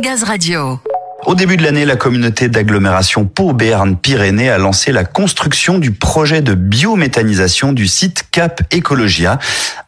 Gaz Radio. Au début de l'année, la communauté d'agglomération Pau-Béarn-Pyrénées a lancé la construction du projet de biométhanisation du site Cap Ecologia,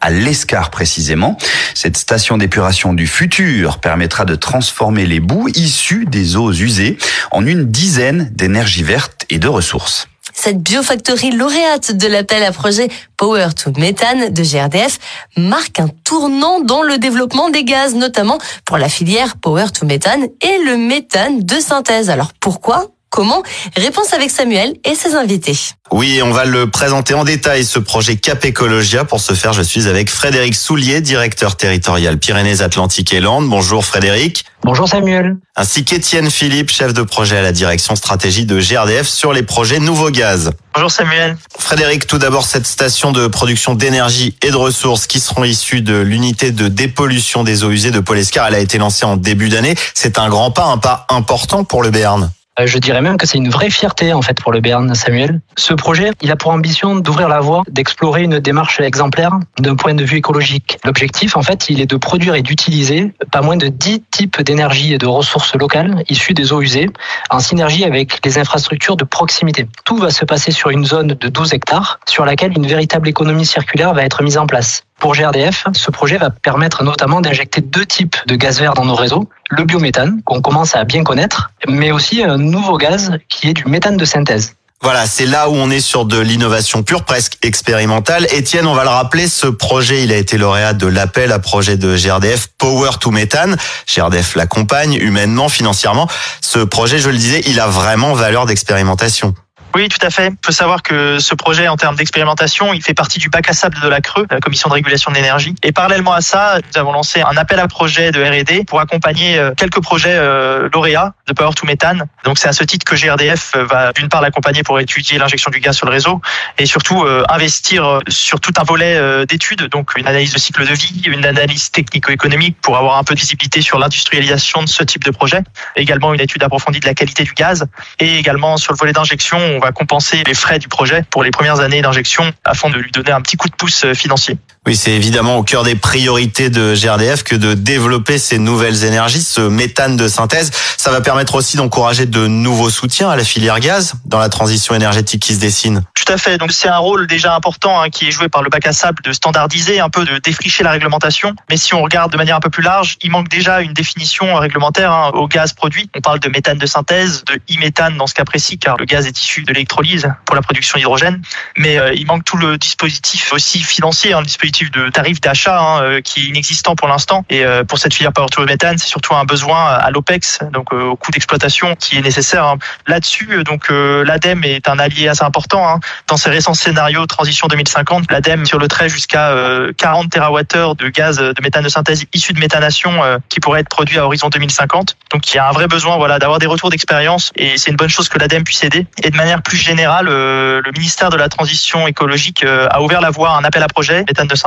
à l'Escar précisément. Cette station d'épuration du futur permettra de transformer les boues issues des eaux usées en une dizaine d'énergies vertes et de ressources. Cette biofactory lauréate de l'appel à projet Power to Methane de GRDF marque un tournant dans le développement des gaz, notamment pour la filière Power to Methane et le méthane de synthèse. Alors pourquoi Comment Réponse avec Samuel et ses invités. Oui, on va le présenter en détail, ce projet Cap Ecologia. Pour ce faire, je suis avec Frédéric Soulier, directeur territorial Pyrénées-Atlantiques et Landes. Bonjour Frédéric. Bonjour Samuel. Ainsi qu'Étienne Philippe, chef de projet à la direction stratégie de GRDF sur les projets Nouveau Gaz. Bonjour Samuel. Frédéric, tout d'abord, cette station de production d'énergie et de ressources qui seront issues de l'unité de dépollution des eaux usées de Polescar, elle a été lancée en début d'année. C'est un grand pas, un pas important pour le Béarn. Euh, je dirais même que c'est une vraie fierté en fait pour le Béarn, Samuel. Ce projet, il a pour ambition d'ouvrir la voie, d'explorer une démarche exemplaire d'un point de vue écologique. L'objectif, en fait, il est de produire et d'utiliser pas moins de 10 types d'énergie et de ressources locales issues des eaux usées, en synergie avec les infrastructures de proximité. Tout va se passer sur une zone de 12 hectares, sur laquelle une véritable économie circulaire va être mise en place. Pour GRDF, ce projet va permettre notamment d'injecter deux types de gaz vert dans nos réseaux. Le biométhane, qu'on commence à bien connaître, mais aussi un nouveau gaz qui est du méthane de synthèse. Voilà, c'est là où on est sur de l'innovation pure, presque expérimentale. Étienne, on va le rappeler, ce projet, il a été lauréat de l'appel à projet de GRDF Power to Methane. GRDF l'accompagne humainement, financièrement. Ce projet, je le disais, il a vraiment valeur d'expérimentation. Oui, tout à fait. Il faut savoir que ce projet, en termes d'expérimentation, il fait partie du bac à sable de la Creux, la Commission de régulation de l'énergie. Et parallèlement à ça, nous avons lancé un appel à projet de R&D pour accompagner euh, quelques projets euh, lauréats de Power to Methane. Donc c'est à ce titre que GRDF va d'une part l'accompagner pour étudier l'injection du gaz sur le réseau et surtout euh, investir sur tout un volet d'études, donc une analyse de cycle de vie, une analyse technico-économique pour avoir un peu de visibilité sur l'industrialisation de ce type de projet. Également une étude approfondie de la qualité du gaz et également sur le volet d'injection, va compenser les frais du projet pour les premières années d'injection afin de lui donner un petit coup de pouce euh, financier. Oui, c'est évidemment au cœur des priorités de GRDF que de développer ces nouvelles énergies, ce méthane de synthèse. Ça va permettre aussi d'encourager de nouveaux soutiens à la filière gaz dans la transition énergétique qui se dessine. Tout à fait. Donc c'est un rôle déjà important hein, qui est joué par le bac à sable de standardiser, un peu de défricher la réglementation. Mais si on regarde de manière un peu plus large, il manque déjà une définition réglementaire hein, au gaz produit. On parle de méthane de synthèse, de e-méthane dans ce cas précis, car le gaz est issu de l'électrolyse pour la production d'hydrogène. Mais euh, il manque tout le dispositif aussi financier, hein, dispositif de tarif d'achat hein, euh, qui est inexistant pour l'instant. Et euh, pour cette filière power to méthane, c'est surtout un besoin à l'OPEX, donc euh, au coût d'exploitation qui est nécessaire. Hein. Là-dessus, donc l'ADEME est un allié assez important. Hein. Dans ses récents scénarios transition 2050, l'ADEME sur le trait jusqu'à 40 TWh de gaz de méthane de synthèse issu de méthanation qui pourrait être produit à horizon 2050. Donc il y a un vrai besoin voilà d'avoir des retours d'expérience et c'est une bonne chose que l'ADEME puisse aider. Et de manière plus générale, le ministère de la Transition écologique a ouvert la voie à un appel à projet méthane de synthèse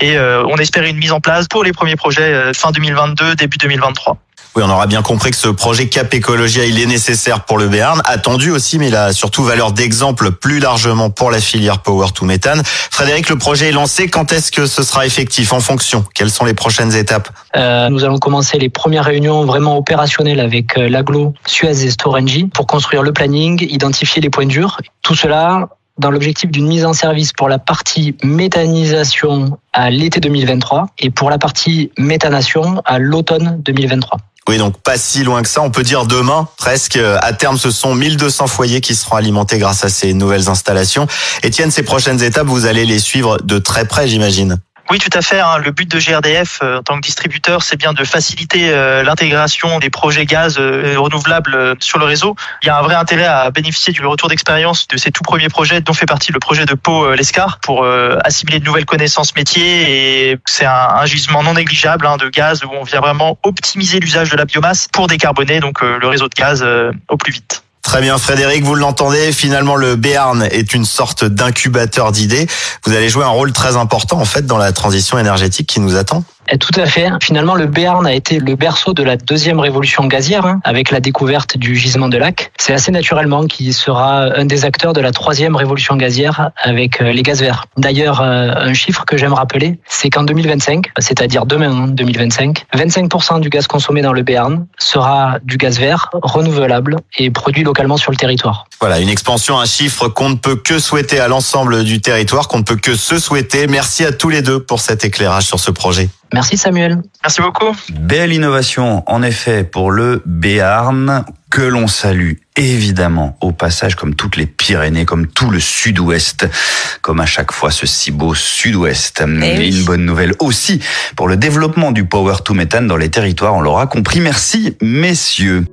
et euh, on espérait une mise en place pour les premiers projets euh, fin 2022, début 2023. Oui, on aura bien compris que ce projet Cap Ecologia, il est nécessaire pour le Béarn, attendu aussi, mais il a surtout valeur d'exemple plus largement pour la filière Power to Methane. Frédéric, le projet est lancé. Quand est-ce que ce sera effectif en fonction? Quelles sont les prochaines étapes? Euh, Nous allons commencer les premières réunions vraiment opérationnelles avec l'aglo Suez et Storengy pour construire le planning, identifier les points durs. Tout cela dans l'objectif d'une mise en service pour la partie méthanisation à l'été 2023 et pour la partie méthanation à l'automne 2023. Oui, donc pas si loin que ça. On peut dire demain, presque. À terme, ce sont 1200 foyers qui seront alimentés grâce à ces nouvelles installations. Étienne, ces prochaines étapes, vous allez les suivre de très près, j'imagine. Oui, tout à fait. Hein. Le but de GRDF euh, en tant que distributeur, c'est bien de faciliter euh, l'intégration des projets gaz euh, renouvelables sur le réseau. Il y a un vrai intérêt à bénéficier du retour d'expérience de ces tout premiers projets dont fait partie le projet de Pau Lescar pour assimiler de nouvelles connaissances métiers et c'est un, gisement non négligeable hein, de gaz où on vient vraiment optimiser l'usage de la biomasse pour décarboner donc le réseau de gaz au plus vite. Très bien Frédéric, vous l'entendez, finalement le Béarn est une sorte d'incubateur d'idées. Vous allez jouer un rôle très important en fait dans la transition énergétique qui nous attend. Et tout à fait. Finalement, le Béarn a été le berceau de la deuxième révolution gazière, hein, avec la découverte du gisement de lac. C'est assez naturellement qu'il sera un des acteurs de la troisième révolution gazière avec euh, les gaz verts. D'ailleurs, euh, un chiffre que j'aime rappeler, c'est qu'en 2025, c'est-à-dire demain 2025, 25% du gaz consommé dans le Béarn sera du gaz vert, renouvelable et produit localement sur le territoire. Voilà, une expansion, un chiffre qu'on ne peut que souhaiter à l'ensemble du territoire, qu'on ne peut que se souhaiter. Merci à tous les deux pour cet éclairage sur ce projet. Merci Samuel. Merci beaucoup. Belle innovation, en effet, pour le Béarn, que l'on salue évidemment au passage comme toutes les Pyrénées, comme tout le sud-ouest, comme à chaque fois ce si beau sud-ouest. Eh oui. Une bonne nouvelle aussi pour le développement du Power to Methane dans les territoires, on l'aura compris. Merci messieurs.